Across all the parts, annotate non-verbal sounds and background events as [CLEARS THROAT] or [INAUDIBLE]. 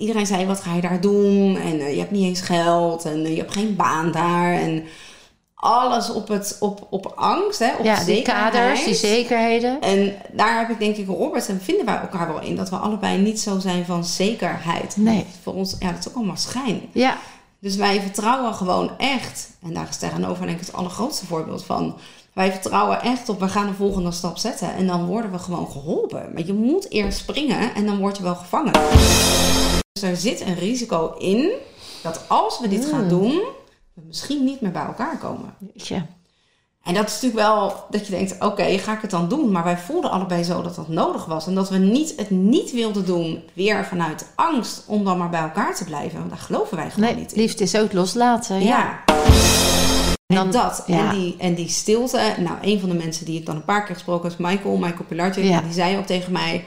iedereen zei, wat ga je daar doen? En eh, je hebt niet eens geld en eh, je hebt geen baan daar. En alles op, het, op, op angst, hè, op Ja, die zekerheid. kaders, die zekerheden. En daar heb ik denk ik Robert en vinden wij elkaar wel in. Dat we allebei niet zo zijn van zekerheid. Nee. Voor ons, ja, dat is ook allemaal schijn. Ja, Dus wij vertrouwen gewoon echt. En daar is tegenover denk ik het allergrootste voorbeeld van. Wij vertrouwen echt op, we gaan de volgende stap zetten. En dan worden we gewoon geholpen. Maar je moet eerst springen en dan word je wel gevangen. Dus er zit een risico in dat als we dit gaan doen, we misschien niet meer bij elkaar komen. Jeetje. En dat is natuurlijk wel dat je denkt, oké, ga ik het dan doen? Maar wij voelden allebei zo dat dat nodig was. En dat we niet, het niet wilden doen, weer vanuit angst, om dan maar bij elkaar te blijven. Want daar geloven wij gewoon Nee, niet in. liefde is ook loslaten. Ja. Ja. En dan- dat. ja. En, die, en die stilte. Nou, een van de mensen die ik dan een paar keer gesproken heb, is Michael, Michael Pilarczyk. Ja. En die zei ook tegen mij,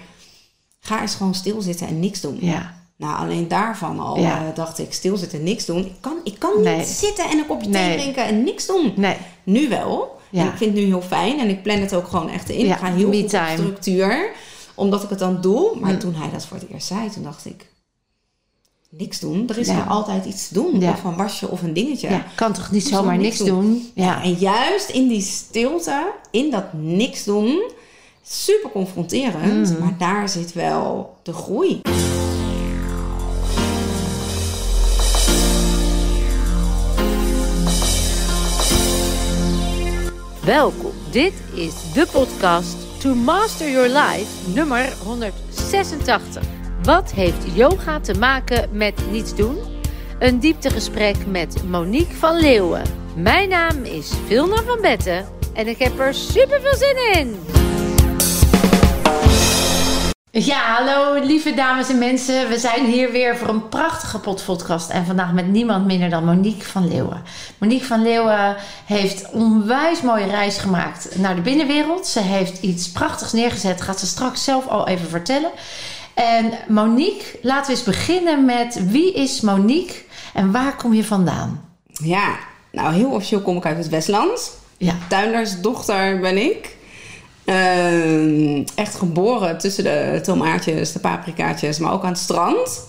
ga eens gewoon stilzitten en niks doen. Ja. Nou, alleen daarvan al Ja. eh, dacht ik, stilzitten en niks doen. Ik kan, ik kan Nee. niet zitten en een kopje thee Nee. drinken en niks doen. Nee. Nu wel. Ja. En ik vind het nu heel fijn en ik plan het ook gewoon echt in. Ja, ik ga heel goed op structuur, omdat ik het dan doe. Maar Mm. toen hij dat voor het eerst zei, toen dacht ik, niks doen. Er is Ja. altijd iets te doen. Ja. Of een wasje of een dingetje. Ja, kan toch niet zomaar niks niks doen? Ja. En juist in die stilte, in dat niks doen, super confronterend. Mhm. Maar daar zit wel de groei. Welkom. Dit is de podcast To Master Your Life nummer 186. Wat heeft yoga te maken met niets doen? Een dieptegesprek met Monique van Leeuwen. Mijn naam is Vilna van Betten en ik heb er super veel zin in. Ja, hallo lieve dames en mensen. We zijn hier weer voor een prachtige podcast. En vandaag met niemand minder dan Monique van Leeuwen. Monique van Leeuwen heeft onwijs mooie reis gemaakt naar de binnenwereld. Ze heeft iets prachtigs neergezet. Gaat ze straks zelf al even vertellen. En Monique, laten we eens beginnen met wie is Monique en waar kom je vandaan? Ja, nou heel officieel kom ik uit het Westland. Ja, Tuindersdochter ben ik. Ehm, echt geboren tussen de tomaatjes, de paprikaatjes, maar ook aan het strand.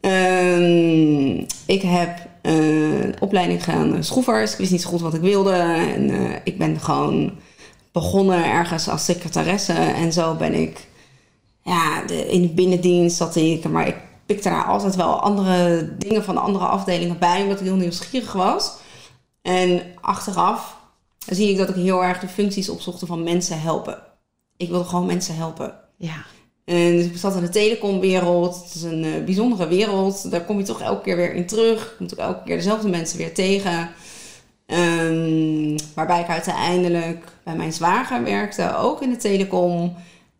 Ehm, ik heb een opleiding gedaan schroevers. Ik wist niet zo goed wat ik wilde. En eh, ik ben gewoon begonnen ergens als secretaresse. En zo ben ik ja, de, in de binnendienst zat ik. Maar ik pikte daar altijd wel andere dingen van de andere afdelingen bij. Omdat ik heel nieuwsgierig was. En achteraf zie ik dat ik heel erg de functies opzocht van mensen helpen. Ik wilde gewoon mensen helpen. ja, En dus ik zat in de telecomwereld. Het is een eh, bijzondere wereld. Daar kom je toch elke keer weer in terug. Je komt ook elke keer dezelfde mensen weer tegen. Ehm, waarbij ik uiteindelijk bij mijn zwager werkte, ook in de telecom.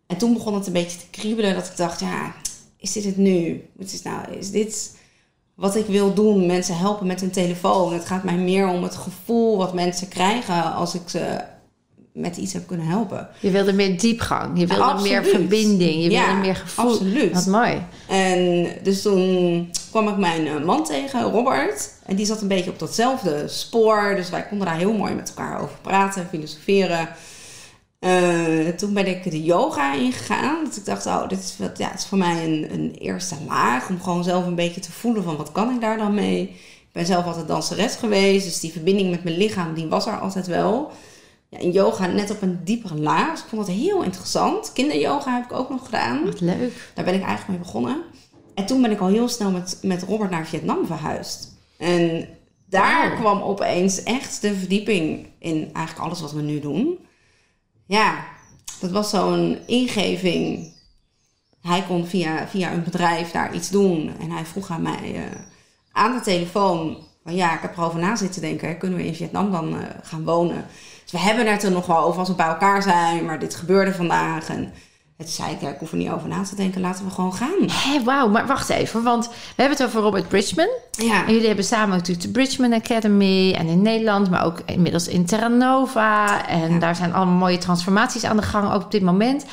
En toen begon het een beetje te kriebelen dat ik dacht, ja, is dit het nu? Is, nou, is dit wat ik wil doen? Mensen helpen met een telefoon. Het gaat mij meer om het gevoel wat mensen krijgen als ik ze met iets heb kunnen helpen. je wilde meer diepgang, je wilde Absoluut. meer verbinding, je Ja, wilde meer gevoel. absoluut. Wat mooi. En dus toen kwam ik mijn eh, man tegen, Robert. En die zat een beetje op datzelfde spoor. Dus wij konden daar heel mooi met elkaar over praten, filosoferen. Eh, toen ben ik de yoga ingegaan. Dat ik dacht, oh, dit is, wat, ja, het is voor mij een, een eerste laag. Om gewoon zelf een beetje te voelen van wat kan ik daar dan mee. Ik ben zelf altijd danseres geweest. Dus die verbinding met mijn lichaam, die was er altijd wel. Ja, in yoga net op een diepere laag. Dus ik vond dat heel interessant. Kinderyoga heb ik ook nog gedaan. Wat leuk. Daar ben ik eigenlijk mee begonnen. En toen ben ik al heel snel met, met Robert naar Vietnam verhuisd. En daar kwam opeens echt de verdieping in eigenlijk alles wat we nu doen. Ja, dat was zo'n ingeving. Hij kon via, via een bedrijf daar iets doen. En hij vroeg aan mij eh, aan de telefoon... Van, ja, ik heb erover na zitten denken. Kunnen we in Vietnam dan eh, gaan wonen? Dus we hebben het er nog wel over als we bij elkaar zijn. Maar dit gebeurde vandaag. En het zei ik, ja, ik hoef er niet over na te denken. Laten we gewoon gaan. Hé, wauw, maar wacht even, want we hebben het over Robert Bridgman. Ja, En jullie hebben samen natuurlijk de Bridgman Academy en in Nederland, maar ook inmiddels in Terra Nova. En Ja. daar zijn allemaal mooie transformaties aan de gang, ook op dit moment.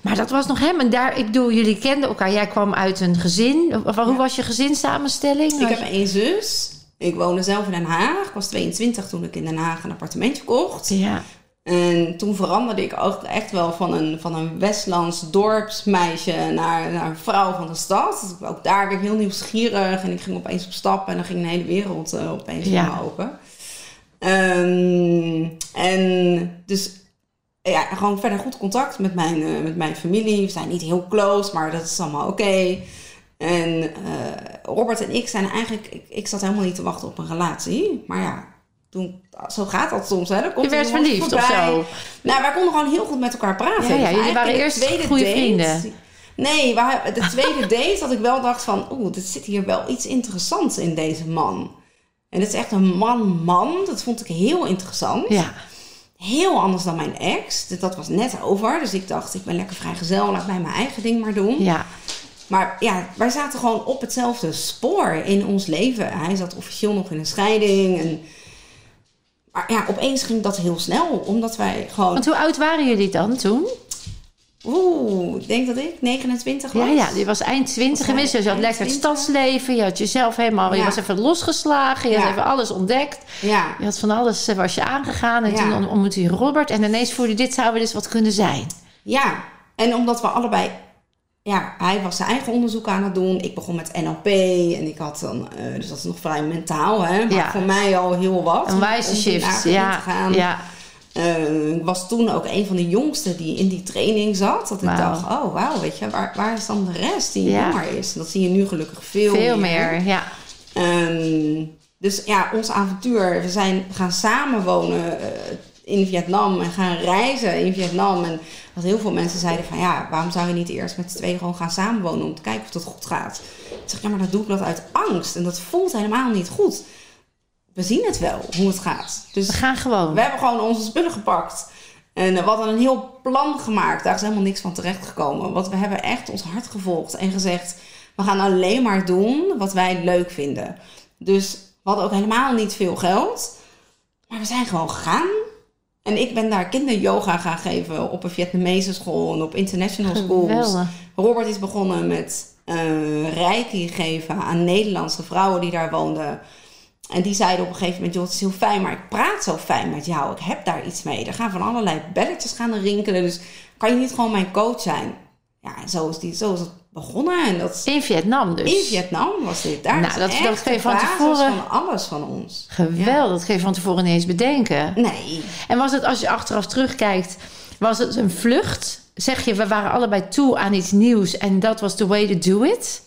Maar dat was nog hem. En daar, ik bedoel, jullie kenden elkaar. Jij kwam uit een gezin. Of, hoe was je gezinssamenstelling? ik heb één zus. Ik woonde zelf in Den Haag. Ik was 22 toen ik in Den Haag een appartementje kocht. Ja, En toen veranderde ik ook echt wel van een, van een Westlands dorpsmeisje naar, naar een vrouw van de stad. Dus ook daar weer heel nieuwsgierig. En ik ging opeens op stap en dan ging een hele wereld uh, opeens Ja. voor me open. Ehm, en dus ja, gewoon verder goed contact met mijn, eh, met mijn familie. We zijn niet heel close, maar dat is allemaal oké. En eh, Robert en ik zijn eigenlijk... Ik, ik zat helemaal niet te wachten op een relatie. Maar ja, toen, zo gaat dat soms. Hè. Dan komt Je werd er verliefd of zo? Nou, wij konden gewoon heel goed met elkaar praten. Ja, ja, Dus jullie waren eerst goede date- vrienden. Nee, waar, de tweede [LAUGHS] date dat ik wel dacht van... Oeh, er zit hier wel iets interessants in deze man. En het is echt een man-man. Dat vond ik heel interessant. Ja. Heel anders dan mijn ex. Dat was net over. Dus ik dacht, ik ben lekker vrijgezel. Laat mij mijn eigen ding maar doen. Ja. Maar ja, wij zaten gewoon op hetzelfde spoor in ons leven. Hij zat officieel nog in een scheiding. En... Maar ja, opeens ging dat heel snel. Omdat wij gewoon... Want hoe oud waren jullie dan toen? Oeh, ik denk dat ik 29 was. Ja, ja, je was eind twintig Was inmiddels. hij Je had lekker het stadsleven. Je had jezelf helemaal... Je was even losgeslagen. Je had Ja. even alles ontdekt. Ja, Je had van alles eh, was je aangegaan. En toen ontmoette je Robert. En ineens voelde je, dit zou wel eens wat kunnen zijn. ja. En omdat we allebei... Ja, hij was zijn eigen onderzoek aan het doen. Ik begon met NLP. En ik had dan... eh, dus dat is nog vrij mentaal, hè. Maar Ja. voor mij al heel wat. Een wijze shift. Ja, te gaan. ja. Eh, ik was toen ook een van de jongsten die in die training zat. Dat ik dacht, oh wauw, weet je, waar, waar is dan de rest die Ja. jonger is? Dat zie je nu gelukkig veel, veel meer. Ja. Ehm, dus ja, ons avontuur. We zijn gaan samenwonen eh, in Vietnam en gaan reizen in Vietnam. En dat heel veel mensen zeiden van ja, waarom zou je niet eerst met z'n tweeën gewoon gaan samenwonen om te kijken of dat goed gaat? Ik zeg ja, maar dat doe ik dat uit angst en dat voelt helemaal niet goed. We zien het wel hoe het gaat. Dus We gaan gewoon. we hebben gewoon onze spullen gepakt. En we hadden een heel plan gemaakt. Daar is helemaal niks van terechtgekomen. Want we hebben echt ons hart gevolgd en gezegd... we gaan alleen maar doen wat wij leuk vinden. Dus we hadden ook helemaal niet veel geld. Maar we zijn gewoon gegaan. En ik ben daar kinderyoga gaan geven op een Vietnamese school en op international schools. Geweldig. Robert is begonnen met reiki geven aan Nederlandse vrouwen die daar woonden. En die zeiden op een gegeven moment, joh, het is heel fijn, maar ik praat zo fijn met jou. Ik heb daar iets mee. Er gaan van allerlei belletjes gaan rinkelen. Dus kan je niet gewoon mijn coach zijn? Ja, zo is, die, zo is het begonnen. En dat In Vietnam dus. in Vietnam was dit. Daar Nou, dat- dat de van tevoren- van alles van ons. Geweldig. Dat je van tevoren niet eens bedenken. Nee. En was het, als je achteraf terugkijkt, was het een vlucht? Zeg je, we waren allebei toe aan iets nieuws en dat was the way to do it?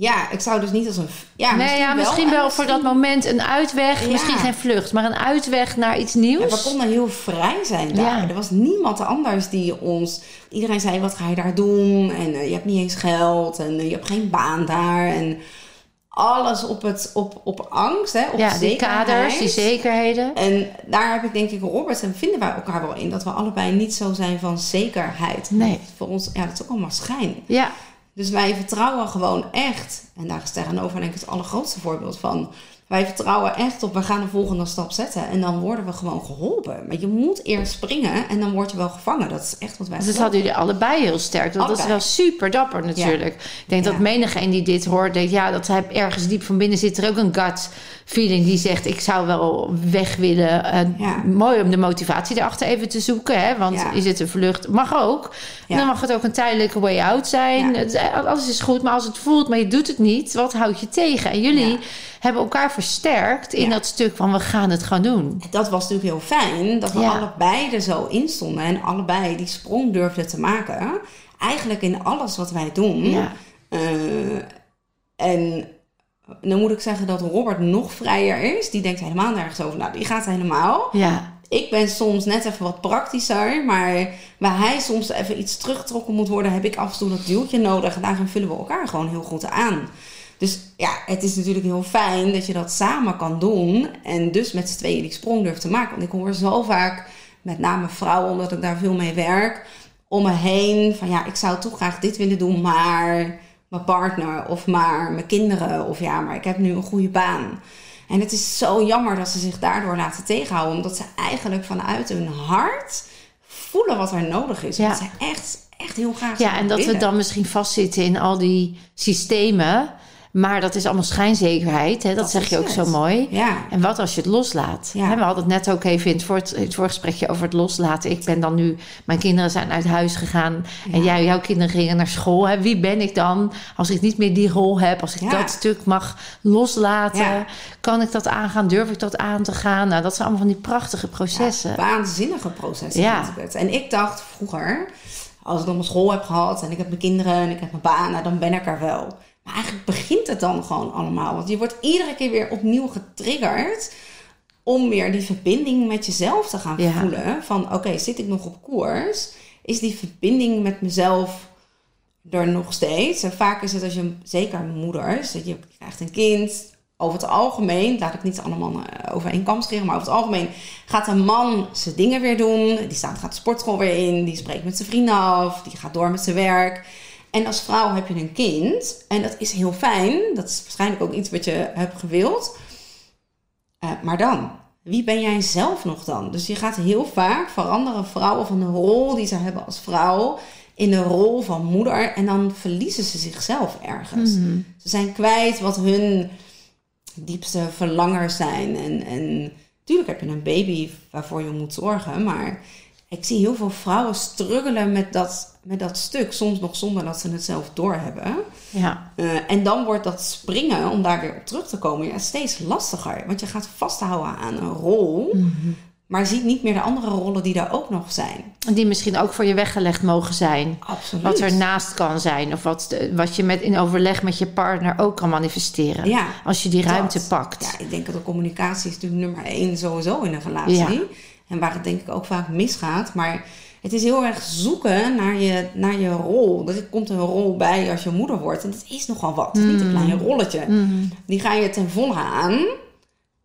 Ja, ik zou dus niet als een... Ja, nee, ja, misschien wel en voor dat moment een uitweg. Ja. Misschien geen vlucht, maar een uitweg naar iets nieuws. Ja, we konden heel vrij zijn daar. Ja. Er was niemand anders die ons... Iedereen zei, wat ga je daar doen? En eh, je hebt niet eens geld. En eh, je hebt geen baan daar. En alles op, het, op, op angst, hè, op ja, die zekerheid. kaders, die zekerheden. En daar heb ik denk ik Robert en vinden wij elkaar wel in. Dat we allebei niet zo zijn van zekerheid. Nee. Voor ons, ja, dat is ook allemaal schijn. Ja, Dus wij vertrouwen gewoon echt. En daar is tegenover denk ik het allergrootste voorbeeld van. Wij vertrouwen echt op, we gaan de volgende stap zetten. En dan worden we gewoon geholpen. Maar je moet eerst springen en dan word je wel gevangen. Dat is echt wat wij dus dat hadden jullie allebei heel sterk. Dat Allebei. is wel super dapper natuurlijk. Ik denk Ja. dat menigeen die dit hoort, denkt... ja, dat hij ergens diep van binnen zit er ook een gut feeling... die zegt, ik zou wel weg willen. Eh, Ja. Mooi om de motivatie erachter even te zoeken. Hè? Want is het een vlucht? Mag ook. Dan mag het ook een tijdelijke way out zijn. Eh, Alles is goed, maar als het voelt, maar je doet het niet... wat houdt je tegen? En jullie hebben elkaar versterkt in Ja. dat stuk van... we gaan het gewoon doen. Dat was natuurlijk heel fijn. Dat we Ja. allebei er zo in stonden. En allebei die sprong durfden te maken. Eigenlijk in alles wat wij doen. Ja. Eh, en dan moet ik zeggen dat Robert nog vrijer is. Die denkt helemaal nergens over. Nou, die gaat helemaal. Ja, Ik ben soms net even wat praktischer, maar waar hij soms even iets teruggetrokken moet worden, heb ik af en toe dat duwtje nodig. En daarin vullen we elkaar gewoon heel goed aan. Dus ja, het is natuurlijk heel fijn dat je dat samen kan doen. En dus met z'n tweeën die sprong durft te maken. Want ik hoor zo vaak, met name vrouwen, omdat ik daar veel mee werk, om me heen van ja, ik zou toch graag dit willen doen, maar mijn partner of maar mijn kinderen of ja, maar ik heb nu een goede baan. En het is zo jammer dat ze zich daardoor laten tegenhouden, omdat ze eigenlijk vanuit hun hart voelen wat er nodig is. Ja. Dat ze echt, echt heel graag Ja, en dat we dan misschien vastzitten in al die systemen. Maar dat is allemaal schijnzekerheid. Hè? Dat, Dat zeg je ook het. zo mooi. Ja. En wat als je het loslaat? Ja. We hadden het net ook even in het, voor het voorgesprekje over het loslaten. Ik ben dan nu, mijn kinderen zijn uit huis gegaan. En jij, jouw kinderen gingen naar school. Hè? Wie ben ik dan als ik niet meer die rol heb? Als ik dat stuk mag loslaten? Kan ik dat aangaan? Durf ik dat aan te gaan? Nou, dat zijn allemaal van die prachtige processen. waanzinnige processen Ja. het. En ik dacht vroeger, als ik dan mijn school heb gehad en ik heb mijn kinderen en ik heb mijn baan, nou, dan ben ik er wel. Maar eigenlijk begint het dan gewoon allemaal. Want je wordt iedere keer weer opnieuw getriggerd om weer die verbinding met jezelf te gaan Ja. voelen. Van oké, zit ik nog op koers? Is die verbinding met mezelf er nog steeds? En vaak is het als je, zeker moeders, dat je krijgt een kind. Over het algemeen, laat ik niet alle mannen eh, over één kam scheren, maar over het algemeen gaat een man zijn dingen weer doen. Die staat, gaat de sportschool weer in, die spreekt met zijn vrienden af, die gaat door met zijn werk. En als vrouw heb je een kind en dat is heel fijn. Dat is waarschijnlijk ook iets wat je hebt gewild. Eh, maar dan, wie ben jij zelf nog dan? Dus je gaat heel vaak veranderen vrouwen van de rol die ze hebben als vrouw in de rol van moeder. En dan verliezen ze zichzelf ergens. Ze zijn kwijt wat hun diepste verlangers zijn. En, en natuurlijk heb je een baby waarvoor je moet zorgen. Maar ik zie heel veel vrouwen struggelen met dat, met dat stuk. Soms nog zonder dat ze het zelf doorhebben. Ja. Eh, en dan wordt dat springen, om daar weer op terug te komen, ja, steeds lastiger. Want je gaat vasthouden aan een rol, maar ziet niet meer de andere rollen die daar ook nog zijn. En die misschien ook voor je weggelegd mogen zijn. Absoluut. Wat er naast kan zijn. Of wat, wat je met, in overleg met je partner ook kan manifesteren. Ja, Als je die dat. ruimte pakt. Ja, ik denk dat de communicatie is natuurlijk nummer één sowieso in een relatie. Ja. En waar het denk ik ook vaak misgaat. Maar het is heel erg zoeken naar je, naar je rol. Er komt een rol bij als je moeder wordt. En dat is nogal wat. Niet een klein rolletje. Die ga je ten volle aan.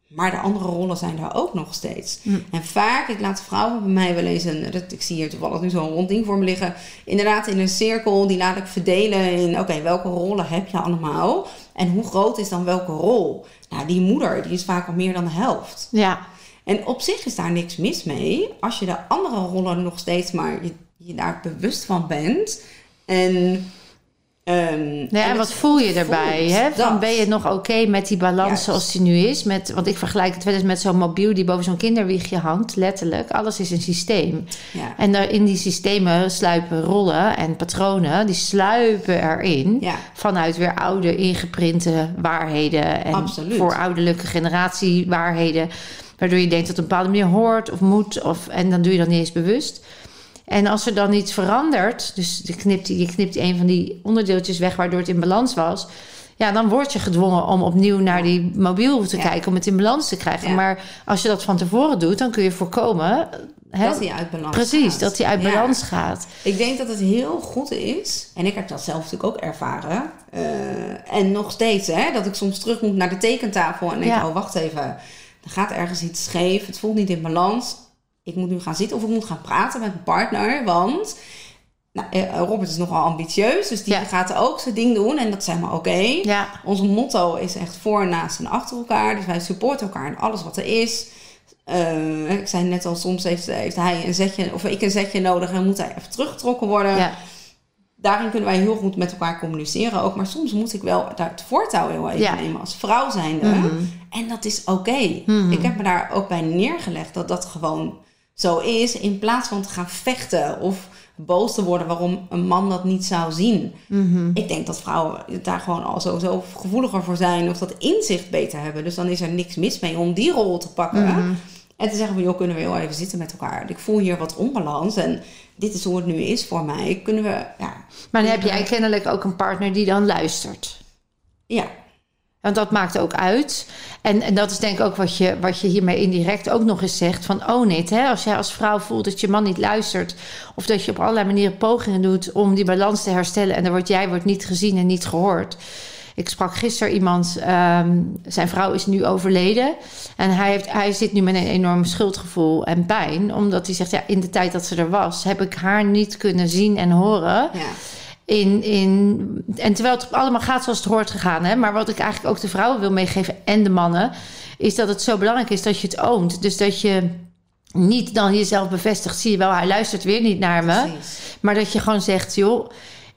Maar de andere rollen zijn daar ook nog steeds. En vaak, ik laat vrouwen bij mij wel eens een... dat- Ik zie hier toevallig nu zo'n rond ding voor me liggen. Inderdaad, in een cirkel. Die laat ik verdelen in... Oké, welke rollen heb je allemaal? En hoe groot is dan welke rol? Nou, die moeder, die is vaak al meer dan de helft. Ja. En op zich is daar niks mis mee. Als je de andere rollen nog steeds maar... Je, je daar bewust van bent. En... ehm, Ja, en wat voel je erbij? voelt, Hè? Van, ben je nog oké met die balans Juist. zoals die nu is? Met, want ik vergelijk het wel eens met zo'n mobiel die boven zo'n kinderwiegje hangt. Letterlijk. Alles is een systeem. Ja. En daar in die systemen sluipen rollen en patronen. Die sluipen erin. Ja. Vanuit weer oude ingeprinte waarheden. En Absoluut. voor ouderlijke generatie waarheden. Waardoor je denkt dat het op een bepaalde manier hoort of moet. Of, en dan doe je dat niet eens bewust. En als er dan iets verandert, dus je knipt, je knipt een van die onderdeeltjes weg waardoor het in balans was. Ja, dan word je gedwongen om opnieuw naar die mobiel te Ja. kijken om het in balans te krijgen. Ja. Maar als je dat van tevoren doet, dan kun je voorkomen. Hè, Dat hij uit balans precies, gaat. dat hij uit Ja. balans gaat. Ik denk dat het heel goed is, en ik heb dat zelf natuurlijk ook ervaren, eh, en nog steeds, hè, dat ik soms terug moet naar de tekentafel en denk, oh wacht even, er gaat ergens iets scheef, het voelt niet in balans, ik moet nu gaan zitten of ik moet gaan praten met mijn partner, want nou, eh, Robert is nogal ambitieus, dus die Ja. gaat ook zijn ding doen en dat is helemaal oké. Ja, Ons motto is echt voor, naast en achter elkaar. Dus wij supporten elkaar in alles wat er is. Eh, ik zei net al, soms heeft, heeft hij een zetje, of ik een zetje nodig en moet hij even teruggetrokken worden. ja, Daarin kunnen wij heel goed met elkaar communiceren ook. Maar soms moet ik wel daar het voortouw heel even Ja. nemen als vrouw zijnde. En dat is oké. Ik heb me daar ook bij neergelegd dat dat gewoon zo is. In plaats van te gaan vechten of boos te worden waarom een man dat niet zou zien. Ik denk dat vrouwen daar gewoon al sowieso gevoeliger voor zijn. Of dat inzicht beter hebben. Dus dan is er niks mis mee om die rol te pakken. En te zeggen van, joh, kunnen we heel even zitten met elkaar. Ik voel hier wat onbalans en dit is hoe het nu is voor mij. Kunnen we, ja, maar dan heb jij kennelijk ook een partner die dan luistert. ja, Want dat maakt ook uit. En, en dat is denk ik ook wat je, wat je hiermee indirect ook nog eens zegt. Van own it. Hè? Als jij als vrouw voelt dat je man niet luistert. Of dat je op allerlei manieren pogingen doet om die balans te herstellen. En dan wordt jij wordt niet gezien en niet gehoord. Ik sprak gisteren iemand, ehm, zijn vrouw is nu overleden. En hij, heeft, hij zit nu met een enorm schuldgevoel en pijn. Omdat hij zegt, ja, in de tijd dat ze er was... heb ik haar niet kunnen zien en horen. ja. In, in, en terwijl het allemaal gaat zoals het hoort gegaan. Hè? Maar wat ik eigenlijk ook de vrouwen wil meegeven en de mannen... is dat het zo belangrijk is dat je het oont. Dus dat je niet dan jezelf bevestigt... zie je wel, hij luistert weer niet naar me. Precies. Maar dat je gewoon zegt, joh...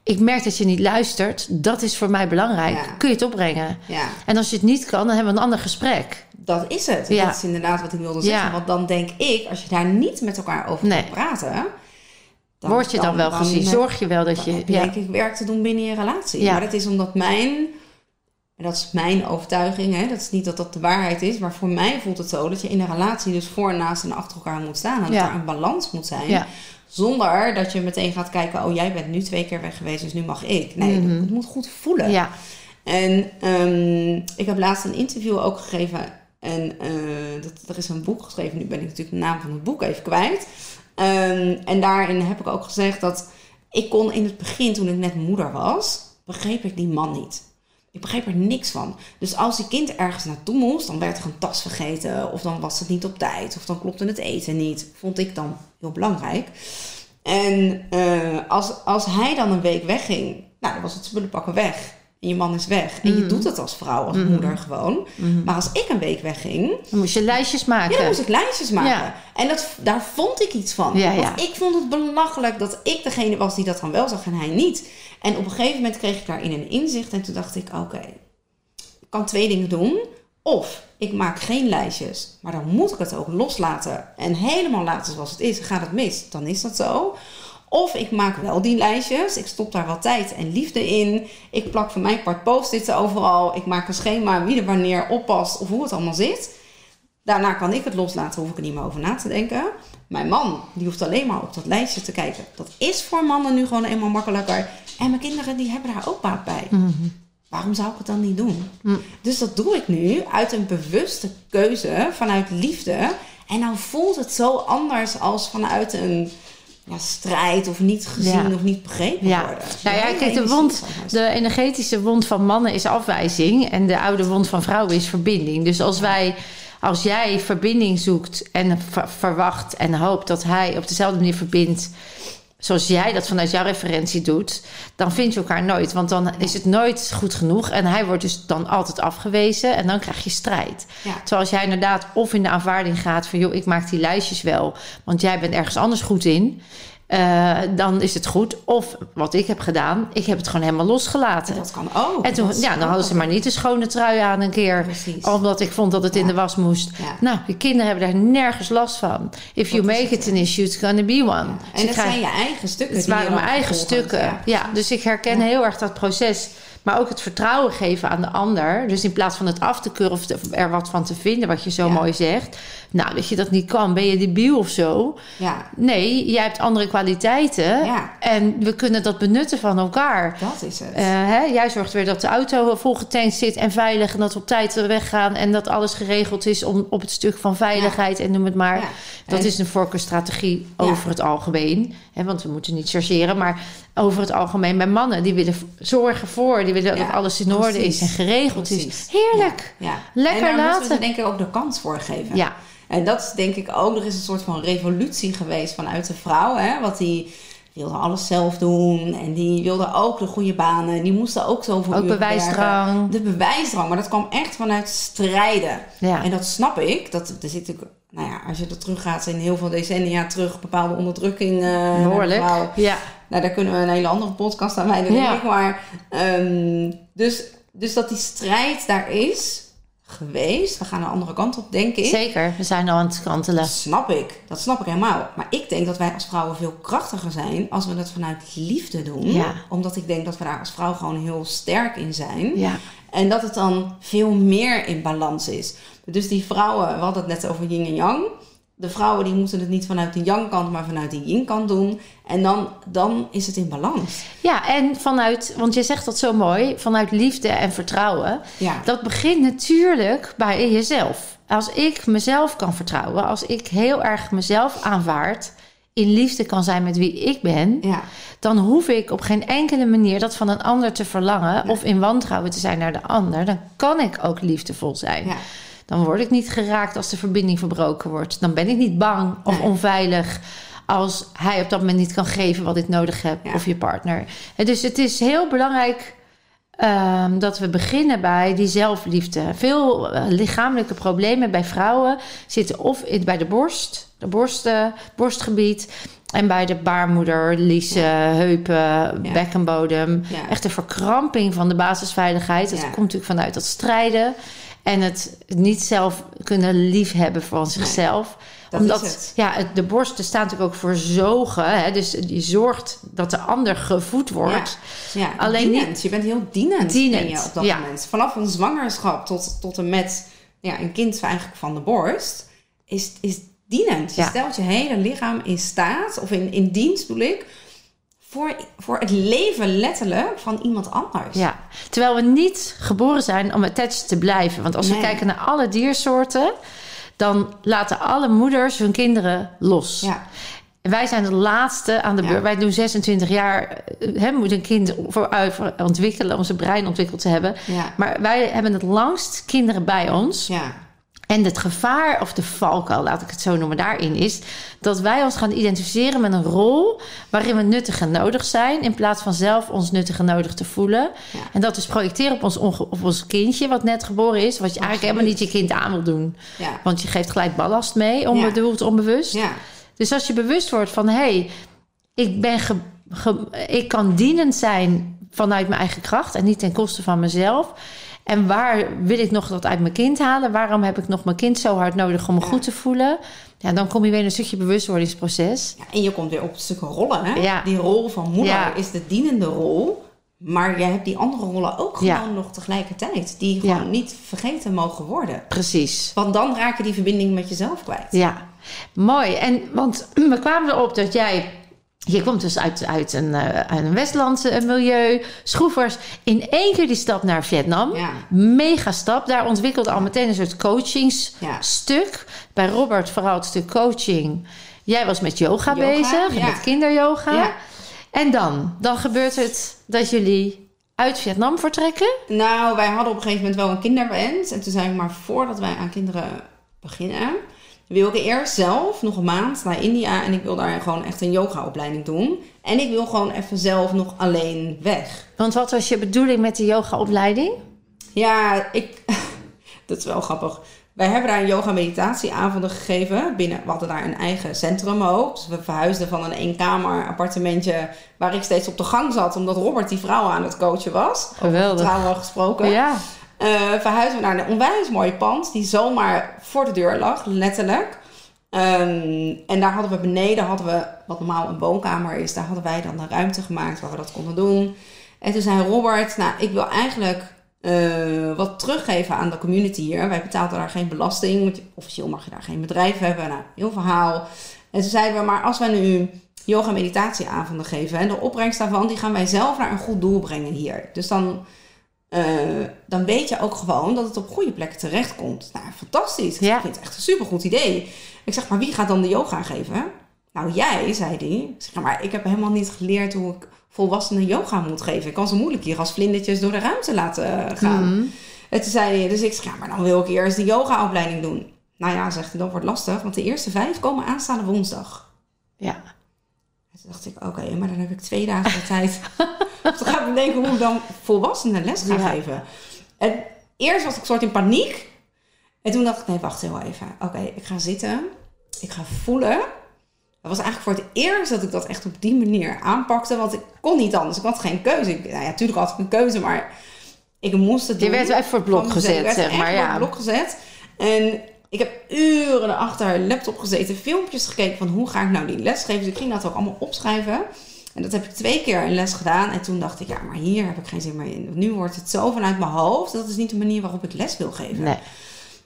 ik merk dat je niet luistert. Dat is voor mij belangrijk. Ja. Kun je het opbrengen? Ja, En als je het niet kan, dan hebben we een ander gesprek. dat is het. Ja. Dat is inderdaad wat ik wilde zeggen. Want dan denk ik, als je daar niet met elkaar over Nee. gaat praten... Word je dan, wel gezien? Zorg je wel dat je... heb denk ik werk te doen binnen je relatie. Ja. Maar dat is omdat mijn... En dat is mijn overtuiging. Hè? Dat is niet dat dat de waarheid is. Maar voor mij voelt het zo dat je in een relatie dus voor, naast en achter elkaar moet staan. En dat er een balans moet zijn. Zonder dat je meteen gaat kijken... Oh, jij bent nu twee keer weg geweest, dus nu mag ik. Nee, Mhm. het moet goed voelen. ja. En ehm, ik heb laatst een interview ook gegeven. En eh, dat, er is een boek geschreven. Nu ben ik natuurlijk de naam van het boek even kwijt. Ehm, en daarin heb ik ook gezegd dat ik kon in het begin, toen ik net moeder was, begreep ik die man niet. Ik begreep er niks van. Dus als die kind ergens naartoe moest, dan werd er een tas vergeten. Of dan was het niet op tijd. Of dan klopte het eten niet. Vond ik dan heel belangrijk. En eh, als, als hij dan een week wegging, nou, dan was het spullen pakken weg. En je man is weg. En je Mhm. doet het als vrouw, als Mhm. moeder gewoon. Mhm. Maar als ik een week wegging, Dan moest je lijstjes maken. ja, dan moest ik lijstjes maken. Ja. En dat, daar vond ik iets van. Ja. Want ik vond het belachelijk dat ik degene was die dat dan wel zag en hij niet. En op een gegeven moment kreeg ik daarin een inzicht. En toen dacht ik, oké, ik kan twee dingen doen. Of ik maak geen lijstjes, maar dan moet ik het ook loslaten. En helemaal laten zoals het is. Gaat het mis, dan is dat zo. Of ik maak wel die lijstjes. Ik stop daar wat tijd en liefde in. Ik plak voor mijn part post-its overal. Ik maak een schema wie er wanneer oppast of hoe het allemaal zit. Daarna kan ik het loslaten, hoef ik er niet meer over na te denken. Mijn man, die hoeft alleen maar op dat lijstje te kijken. Dat is voor mannen nu gewoon eenmaal makkelijker. En mijn kinderen, die hebben daar ook baat bij. Mhm. Waarom zou ik het dan niet doen? Mm. Dus dat doe ik nu uit een bewuste keuze, vanuit liefde. En dan voelt het zo anders als vanuit een ja, strijd of niet gezien Ja. of niet begrepen Ja. worden. Nou ja, kijk, de wond, de energetische wond van mannen is afwijzing en de oude wond van vrouwen is verbinding. Dus als wij, als jij verbinding zoekt en ver- verwacht en hoopt dat hij op dezelfde manier verbindt zoals jij dat vanuit jouw referentie doet, dan vind je elkaar nooit. Want dan is het nooit goed genoeg. En hij wordt dus dan altijd afgewezen en dan krijg je strijd. Ja. Terwijl als jij inderdaad of in de aanvaarding gaat van... joh, ik maak die lijstjes wel, want jij bent ergens anders goed in... eh, dan is het goed. Of wat ik heb gedaan, ik heb het gewoon helemaal losgelaten. Dat kan ook. En toen, ja, dan hadden ze maar niet de schone trui aan een keer. Precies. Omdat ik vond dat het in de was moest. Ja. Nou, je kinderen hebben daar nergens last van. If you Dat make it an issue, it's gonna be one. En Dus krijg- zijn je eigen stukken. het waren mijn eigen stukken. Ja, dus ik herken heel erg dat proces. Maar ook het vertrouwen geven aan de ander. Dus in plaats van het af te keuren of er wat van te vinden, wat je zo mooi zegt. Nou, dat je dat niet kan. Ben je debiel of zo? Ja, Nee, jij hebt andere kwaliteiten. Ja. En we kunnen dat benutten van elkaar. dat is het. Eh, hè, jij zorgt weer dat de auto volgetankt zit en veilig. En dat we op tijd weggaan. En dat alles geregeld is om, op het stuk van veiligheid. En noem het maar. Ja. Dat En- is een voorkeurstrategie over het algemeen. Hè, want we moeten niet chargeren. Maar over het algemeen bij mannen. Die willen zorgen voor. Die willen dat alles in orde is en geregeld is. Heerlijk. Ja. Lekker en daar moeten we laten. denk ik ook de kans voor geven. Ja. En dat is denk ik ook, er is een soort van revolutie geweest vanuit de vrouw. Hè? Want die wilde alles zelf doen. En die wilde ook de goede banen. Die moesten ook zoveel Ook bewijsdrang. werken. De bewijsdrang. Maar dat kwam echt vanuit strijden. Ja. En dat snap ik. Dat, er zit natuurlijk, nou ja, als je er terug gaat in heel veel decennia terug, bepaalde onderdrukking. de Behoorlijk. Ja. Nou, daar kunnen we een hele andere podcast aan wijden, Ja. denk ik. Maar, ehm, dus, dus dat die strijd daar is geweest. We gaan een andere kant op, denk ik. Zeker. We zijn al aan het kantelen. Dat snap ik. Dat snap ik helemaal. Maar ik denk dat wij als vrouwen veel krachtiger zijn als we het vanuit liefde doen. Ja. Omdat ik denk dat we daar als vrouw gewoon heel sterk in zijn. Ja. En dat het dan veel meer in balans is. Dus die vrouwen, we hadden het net over yin en yang. De vrouwen die moeten het niet vanuit de yang-kant, maar vanuit de yin-kant doen. En dan, dan is het in balans. Ja, en vanuit, want je zegt dat zo mooi, vanuit liefde en vertrouwen. Ja. Dat begint natuurlijk bij jezelf. Als ik mezelf kan vertrouwen, als ik heel erg mezelf aanvaard, in liefde kan zijn met wie ik ben, Ja. dan hoef ik op geen enkele manier dat van een ander te verlangen of in wantrouwen te zijn naar de ander. Dan kan ik ook liefdevol zijn. Ja. Dan word ik niet geraakt als de verbinding verbroken wordt. Dan ben ik niet bang of onveilig als hij op dat moment niet kan geven wat ik nodig heb Ja. of je partner. Dus het is heel belangrijk ehm, dat we beginnen bij die zelfliefde. Veel eh, lichamelijke problemen bij vrouwen zitten of in, bij de borst, de borst, eh, borstgebied. En bij de baarmoeder, liezen, heupen, bekkenbodem. Ja. Echt de verkramping van de basisveiligheid. Dat komt natuurlijk vanuit dat strijden. En het niet zelf kunnen liefhebben voor zichzelf. dat Omdat het. Ja, het, de borsten staan natuurlijk ook voor zogen. Hè? Dus je zorgt dat de ander gevoed wordt. Ja, Alleen dienend. Je bent heel dienend, Dienend, ben je op dat ja. moment. Vanaf een zwangerschap tot, tot en met ja, een kind eigenlijk van de borst, is, is dienend. Je Ja. stelt je hele lichaam in staat, of in, in dienst bedoel ik, voor, voor het leven letterlijk van iemand anders. Ja, terwijl we niet geboren zijn om attached te blijven. Want als we kijken naar alle diersoorten, dan laten alle moeders hun kinderen los. Ja. En Wij zijn de laatste aan de Ja. beurt. Wij doen 26 jaar, eh, hè, moet een kind vooruit voor ontwikkelen, om zijn brein ontwikkeld te hebben. Ja. Maar wij hebben het langst kinderen bij ons. Ja. En het gevaar, of de valkuil, laat ik het zo noemen, daarin is dat wij ons gaan identificeren met een rol waarin we nuttig en nodig zijn, in plaats van zelf ons nuttig en nodig te voelen. Ja. En dat dus projecteren op ons, op ons kindje, wat net geboren is, wat je eigenlijk helemaal niet je kind aan wil doen. Ja. Want je geeft gelijk ballast mee, onbedoeld, onbewust. Ja. Dus als je bewust wordt van, hé, hey, ik, ben ge- ge- ik kan dienend zijn vanuit mijn eigen kracht en niet ten koste van mezelf. En waar wil ik nog dat uit mijn kind halen? Waarom heb ik nog mijn kind zo hard nodig om me Ja. goed te voelen? Ja, dan kom je weer in een stukje bewustwordingsproces. Ja, en je komt weer op het stuk rollen. Hè? Ja. Die rol van moeder is de dienende rol. Maar je hebt die andere rollen ook gewoon nog tegelijkertijd. Die gewoon niet vergeten mogen worden. Precies. Want dan raak je die verbinding met jezelf kwijt. Ja, mooi. En want [CLEARS THROAT] we kwamen erop dat jij. Je komt dus uit, uit een, uit een Westlandse milieu. Schroefers. In één keer die stap naar Vietnam. Ja. Mega stap. Daar ontwikkelde al meteen een soort Ja. coachingstuk. Bij Robert vooral het stuk coaching. Jij was met yoga, Yoga, bezig. ja. Met kinderyoga. En dan? Dan gebeurt het dat jullie uit Vietnam vertrekken. Nou, wij hadden op een gegeven moment wel een kinderwens. En toen zei ik maar, voordat wij aan kinderen beginnen... wil ik eerst zelf nog een maand naar India. En ik wil daar gewoon echt een yogaopleiding doen. En ik wil gewoon even zelf nog alleen weg. Want wat was je bedoeling met de yogaopleiding? Ja, ik... [LAUGHS] dat is wel grappig. Wij hebben daar een yoga-meditatieavonden gegeven. Binnen, we hadden daar een eigen centrum ook. Dus we verhuisden van een eenkamer appartementje... waar ik steeds op de gang zat... omdat Robert die vrouw aan het coachen was. Geweldig. Trouwen gesproken. Ja. Eh, verhuisden we naar een onwijs mooi pand... die zomaar voor de deur lag, letterlijk. Ehm, en daar hadden we beneden... hadden we wat normaal een woonkamer is... daar hadden wij dan een ruimte gemaakt waar we dat konden doen. En toen zei Robert... nou, ik wil eigenlijk... eh, wat teruggeven aan de community hier. Wij betaalden daar geen belasting. Want officieel mag je daar geen bedrijf hebben. Nou, heel verhaal. En toen zeiden we, maar als wij nu yoga meditatieavonden geven... en de opbrengst daarvan, die gaan wij zelf naar een goed doel brengen hier. Dus dan, eh, dan weet je ook gewoon dat het op goede plekken terechtkomt. Nou, fantastisch. Ja. Ik vind het echt een supergoed idee. Ik zeg, maar wie gaat dan de yoga geven? Nou, jij, zei hij. Ik zeg, "Ja, maar ik heb helemaal niet geleerd hoe ik volwassenen yoga moet geven. Ik kan ze moeilijk hier als vlindertjes door de ruimte laten gaan. Mhm. En toen zei hij, dus ik zeg, ja, maar dan wil ik eerst de yogaopleiding doen. Nou ja, zegt hij, dat wordt lastig, want de eerste vijf komen aanstaande woensdag. Ja. En toen dacht ik, oké, maar dan heb ik twee dagen de tijd. [LAUGHS] Dan ga ik bedenken hoe ik dan volwassenen les ga Ja. geven. En eerst was ik soort in paniek. En toen dacht ik, nee, wacht heel even. Oké, ik ga zitten. Ik ga voelen. Dat was eigenlijk voor het eerst dat ik dat echt op die manier aanpakte. Want ik kon niet anders. Ik had geen keuze. Ik, nou ja, natuurlijk had ik een keuze, maar ik moest het Je doen. werd wel even voor het blok gezet, werd zeg maar. Ja. het blok gezet. En ik heb uren achter een laptop gezeten, filmpjes gekeken van hoe ga ik nou die les geven. Dus ik ging dat ook allemaal opschrijven. En dat heb ik twee keer een les gedaan. En toen dacht ik, ja, maar hier heb ik geen zin meer in. Nu wordt het zo vanuit mijn hoofd. Dat is niet de manier waarop ik les wil geven. Nee.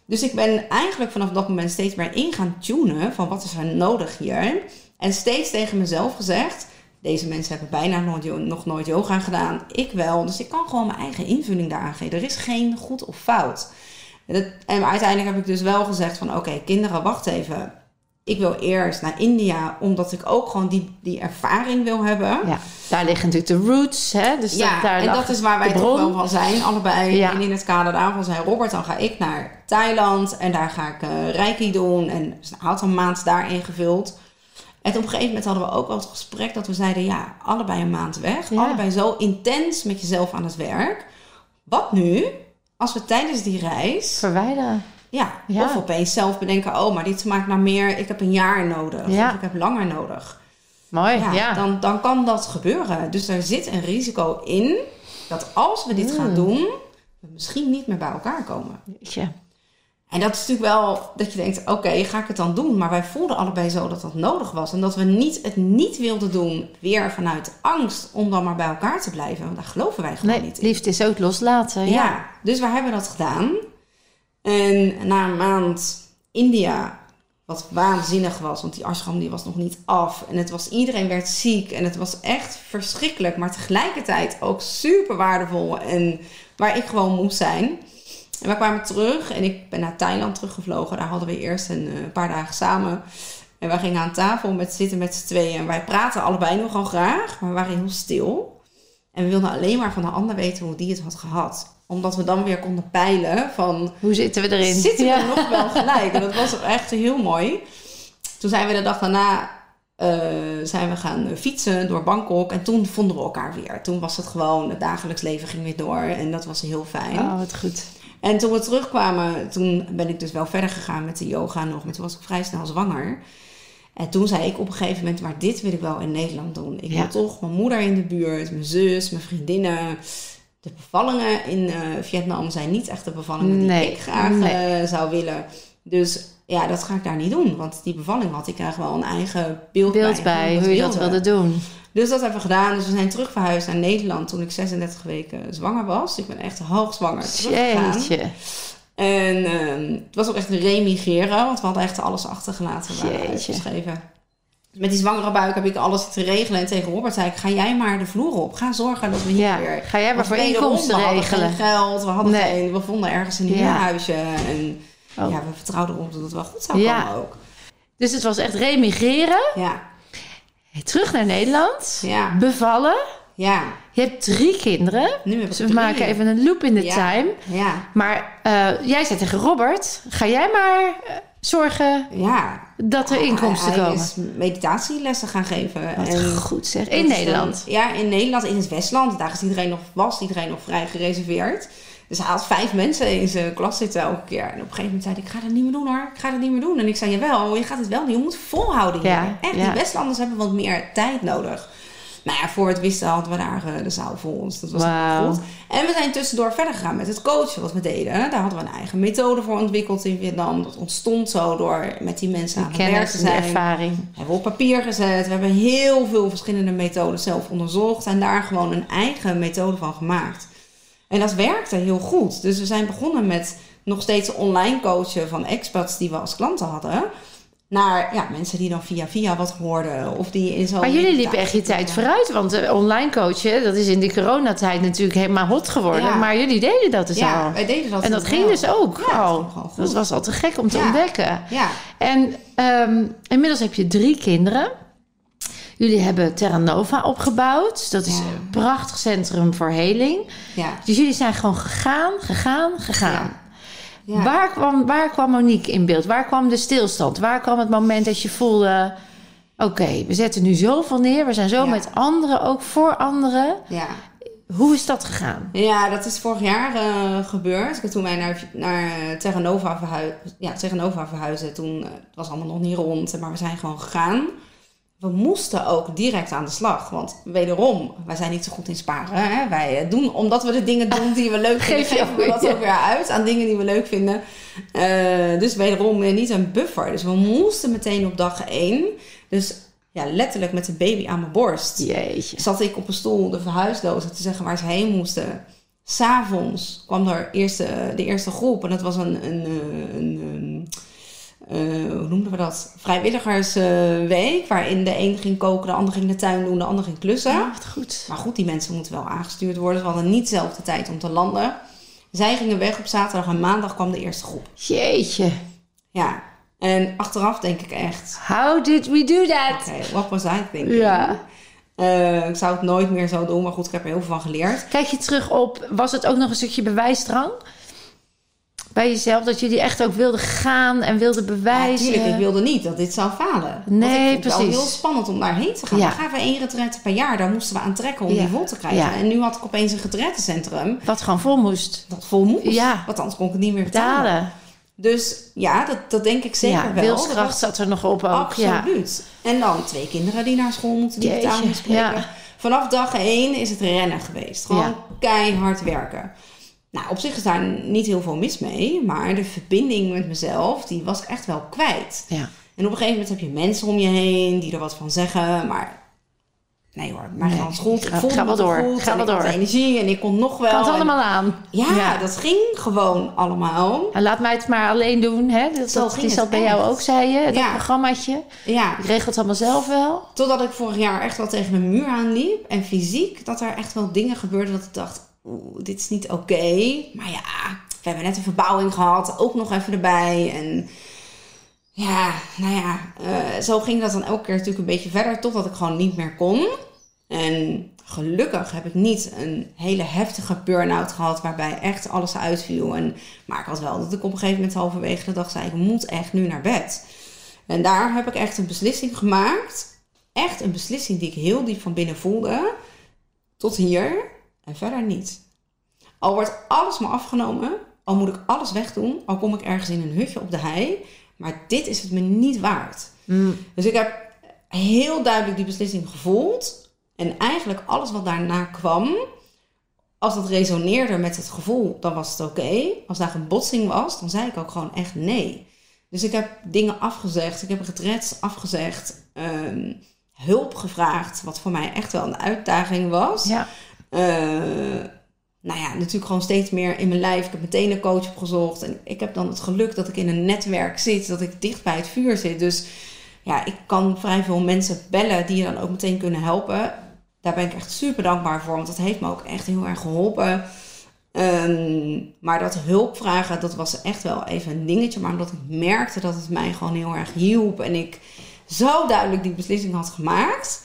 Dus ik ben eigenlijk vanaf dat moment steeds meer in gaan tunen van wat is er nodig hier. En steeds tegen mezelf gezegd, deze mensen hebben bijna nooit, nog nooit yoga gedaan. Ik wel, dus ik kan gewoon mijn eigen invulling daaraan geven. Er is geen goed of fout. En, dat- en uiteindelijk heb ik dus wel gezegd van oké, kinderen, wacht even. Ik wil eerst naar India, omdat ik ook gewoon die, die ervaring wil hebben. Ja, daar liggen natuurlijk de roots. Hè? Dus Ja, dat, daar en dat is waar wij toch wel van zijn, allebei. Ja. En in het kader daarvan zei Robert, dan ga ik naar Thailand en daar ga ik eh reiki doen. En dus hij had een maand daar ingevuld. En op een gegeven moment hadden we ook wel het gesprek dat we zeiden, ja, allebei een maand weg. Ja. Allebei zo intens met jezelf aan het werk. Wat nu als we tijdens die reis, Verwijderen. ja, Ja. of opeens zelf bedenken, oh, maar dit smaakt naar meer, ik heb een jaar nodig. Ja. Of ik heb langer nodig. Mooi, ja, ja. Dan, dan kan dat gebeuren. Dus er zit een risico in dat als we dit gaan Hmm. doen, we misschien niet meer bij elkaar komen. Jeetje. En dat is natuurlijk wel dat je denkt, oké, ga ik het dan doen? Maar wij voelden allebei zo dat dat nodig was. En dat we niet, het niet wilden doen, weer vanuit angst, om dan maar bij elkaar te blijven. Want daar geloven wij gewoon Nee, niet in. liefde is ook loslaten. Ja. Ja. dus we hebben dat gedaan. En na een maand India, wat waanzinnig was, want die ashram die was nog niet af. En het was, iedereen werd ziek en het was echt verschrikkelijk. Maar tegelijkertijd ook super waardevol en waar ik gewoon moest zijn. En we kwamen terug en ik ben naar Thailand teruggevlogen. Daar hadden we eerst een eh, paar dagen samen. En wij gingen aan tafel met zitten met z'n tweeën. En wij praten allebei nogal graag, maar we waren heel stil. En we wilden alleen maar van de ander weten hoe die het had gehad. Omdat we dan weer konden peilen van... Hoe zitten we erin? Zitten we ja. nog wel gelijk? En dat was echt heel mooi. Toen zijn we de dag daarna eh, zijn we gaan fietsen door Bangkok. En toen vonden we elkaar weer. Toen was het gewoon, het dagelijks leven ging weer door. En dat was heel fijn. Oh, wat goed. En toen we terugkwamen, toen ben ik dus wel verder gegaan met de yoga nog. Maar toen was ik vrij snel zwanger. En toen zei ik op een gegeven moment, maar dit wil ik wel in Nederland doen. Ik Ja. wil toch mijn moeder in de buurt, mijn zus, mijn vriendinnen. De bevallingen in eh, Vietnam zijn niet echt de bevallingen die ik graag nee. eh, zou willen. Dus ja, dat ga ik daar niet doen. Want die bevalling had ik eigenlijk wel een eigen beeld, Beeld bij. bij hoe je dat wilde doen. Dus dat hebben we gedaan. Dus we zijn terug verhuisd naar Nederland toen ik 36 weken zwanger was. Ik ben echt hoogzwanger teruggegaan. Jeetje. En ehm, het was ook echt remigreren, want we hadden echt alles achtergelaten waar uitgeschreven. Dus met die zwangere buik heb ik alles te regelen. En tegen Robert zei ik, ga jij maar de vloer op. Ga zorgen dat we hier Ja, weer... ga jij maar voor inkomsten regelen. geld, we hadden Nee. geen... We vonden ergens een Ja. huurhuisje. En Oh. ja, we vertrouwden erop dat het wel goed zou Ja. komen ook. Dus het was echt remigreren. Ja, Terug naar Nederland. ja, Bevallen. ja. Je hebt drie kinderen. Nu Dus we drie. maken even een loop in de Ja. time. Ja, Maar eh, jij zei tegen Robert: ga jij maar eh, zorgen ja. dat er inkomsten Hij komen? is meditatielessen gaan geven. Wat en goed zeg. In is Nederland. ja, in Nederland, in het Westland. Daar is iedereen nog, was iedereen nog vrij gereserveerd. Dus hij had vijf mensen in zijn klas zitten elke keer. En op een gegeven moment zei hij, ik ga dat niet meer doen hoor. Ik ga dat niet meer doen. En ik zei, jawel, je gaat het wel doen. Je moet volhouden hier. Ja, Echt, ja. die Westlanders hebben wat meer tijd nodig. Nou ja, voor het wisten hadden we daar eh, de zaal vol. Dus dat was Wauw. goed. En we zijn tussendoor verder gegaan met het coachen wat we deden. Daar hadden we een eigen methode voor ontwikkeld in Vietnam. Dat ontstond zo door met die mensen aan het werk te zijn. ervaring. Hebben we op papier gezet. We hebben heel veel verschillende methodes zelf onderzocht. En daar gewoon een eigen methode van gemaakt. En dat werkte heel goed. Dus we zijn begonnen met nog steeds online coachen van expats die we als klanten hadden. Naar ja, mensen die dan via via wat hoorden. Of die in zo'n... Maar jullie liepen echt je tijd vooruit. Want eh, online coachen, dat is in de coronatijd natuurlijk helemaal hot geworden. Ja. Maar jullie deden dat dus Ja, al. wij deden dat En dat ging wel. dus ook Ja, dat was al te gek om te Ja. ontdekken. Ja, En ehm, inmiddels heb je drie kinderen. Jullie hebben Terra Nova opgebouwd. Dat is Ja. een prachtig centrum voor heling. ja, Dus jullie zijn gewoon gegaan, gegaan, gegaan. ja. Waar, kwam, waar kwam Monique in beeld? Waar kwam de stilstand? Waar kwam het moment dat je voelde... Oké, we zetten nu zoveel neer. We zijn zo met anderen, ook voor anderen. ja. Hoe is dat gegaan? Ja, dat is vorig jaar eh, gebeurd. Toen wij naar, naar eh, Terra Nova, ja, Terra Nova verhuisden, toen eh, het was allemaal nog niet rond, maar we zijn gewoon gegaan. We moesten ook direct aan de slag. Want wederom, wij zijn niet zo goed in sparen. Hè? Wij eh, doen, omdat we de dingen doen die we leuk [LAUGHS] vinden, Geef geven we ook, dat ook weer uit aan dingen die we leuk vinden. Eh, dus wederom eh, niet een buffer. Dus we moesten meteen op dag één. Dus ja, letterlijk met de baby aan mijn borst Jeetje. zat ik op een stoel de verhuisdozen te zeggen waar ze heen moesten. S'avonds kwam er eerste, de eerste groep en dat was een, een, een, een eh, hoe noemden we dat? Vrijwilligersweek, waarin de een ging koken, de ander ging de tuin doen, de ander ging klussen. Ja, goed. Maar goed, die mensen moeten wel aangestuurd worden. Ze hadden niet zelf de tijd om te landen. Zij gingen weg op zaterdag en maandag kwam de eerste groep. Jeetje. Ja, en achteraf denk ik echt, How did we do that? oké, what was I thinking? Ja. Eh, ik zou het nooit meer zo doen, maar goed, ik heb er heel veel van geleerd. Kijk je terug op, was het ook nog een stukje bewijsdrang? Bij jezelf, dat jullie echt ook wilden gaan en wilden bewijzen? tuurlijk, ik wilde niet dat dit zou falen. Nee, Want ik vond het precies. heel spannend om daarheen te gaan. Ja. Dan gaven we één retraite per jaar. Daar moesten we aan trekken om Ja. die vol te krijgen. En nu had ik opeens een retraitecentrum Wat gewoon vol moest dat vol moest. Ja. Want anders kon ik het niet meer betalen. betalen. Dus ja, dat, dat denk ik zeker ja, wel. wilskracht Dat zat er nog op ook. Ja. Absoluut. En dan twee kinderen die naar school moeten Jeetje, moeten spreken. ja. Vanaf dag één is het rennen geweest. Gewoon keihard werken. Nou, op zich is daar niet heel veel mis mee. Maar de verbinding met mezelf, die was ik echt wel kwijt. Ja. En op een gegeven moment heb je mensen om je heen die er wat van zeggen. Maar nee hoor, maar Nee, goed. ga- Ik voelde ga wel door, goed ga wel door. energie en ik kon nog wel. Kan het En- allemaal aan. ja, dat ging gewoon allemaal. En laat mij het maar alleen doen. Hè? Dat, dat ging is dat bij jou ook, zei je. Dat Ja. programmaatje. Ja, Ik regel het allemaal zelf wel. Totdat ik vorig jaar echt wel tegen een muur aanliep. En fysiek, dat er echt wel dingen gebeurden dat ik dacht... Dit is niet oké. Maar ja, we hebben net een verbouwing gehad. Ook nog even erbij. En ja, nou ja, eh, zo ging dat dan elke keer natuurlijk een beetje verder. Totdat ik gewoon niet meer kon. En gelukkig heb ik niet een hele heftige burn-out gehad... waarbij echt alles uitviel. En, maar ik had wel dat ik op een gegeven moment halverwege de dag zei... ik moet echt nu naar bed. En daar heb ik echt een beslissing gemaakt echt een beslissing die ik heel diep van binnen voelde. Tot hier en verder niet. Al wordt alles me afgenomen, al moet ik alles wegdoen, al kom ik ergens in een hutje op de hei. Maar dit is het me niet waard. Dus ik heb heel duidelijk die beslissing gevoeld. En eigenlijk alles wat daarna kwam, als dat resoneerde met het gevoel, dan was het oké. Als daar een botsing was, dan zei ik ook gewoon echt nee. Dus ik heb dingen afgezegd. Ik heb retrets afgezegd. ehm, hulp gevraagd, wat voor mij echt wel een uitdaging was. Ja. Eh, nou ja, natuurlijk gewoon steeds meer in mijn lijf. Ik heb meteen een coach opgezocht. En ik heb dan het geluk dat ik in een netwerk zit, dat ik dicht bij het vuur zit. Dus ja, ik kan vrij veel mensen bellen die je dan ook meteen kunnen helpen. Daar ben ik echt super dankbaar voor, want dat heeft me ook echt heel erg geholpen. Ehm, maar dat hulp vragen, dat was echt wel even een dingetje. Maar omdat ik merkte dat het mij gewoon heel erg hielp. En ik zo duidelijk die beslissing had gemaakt.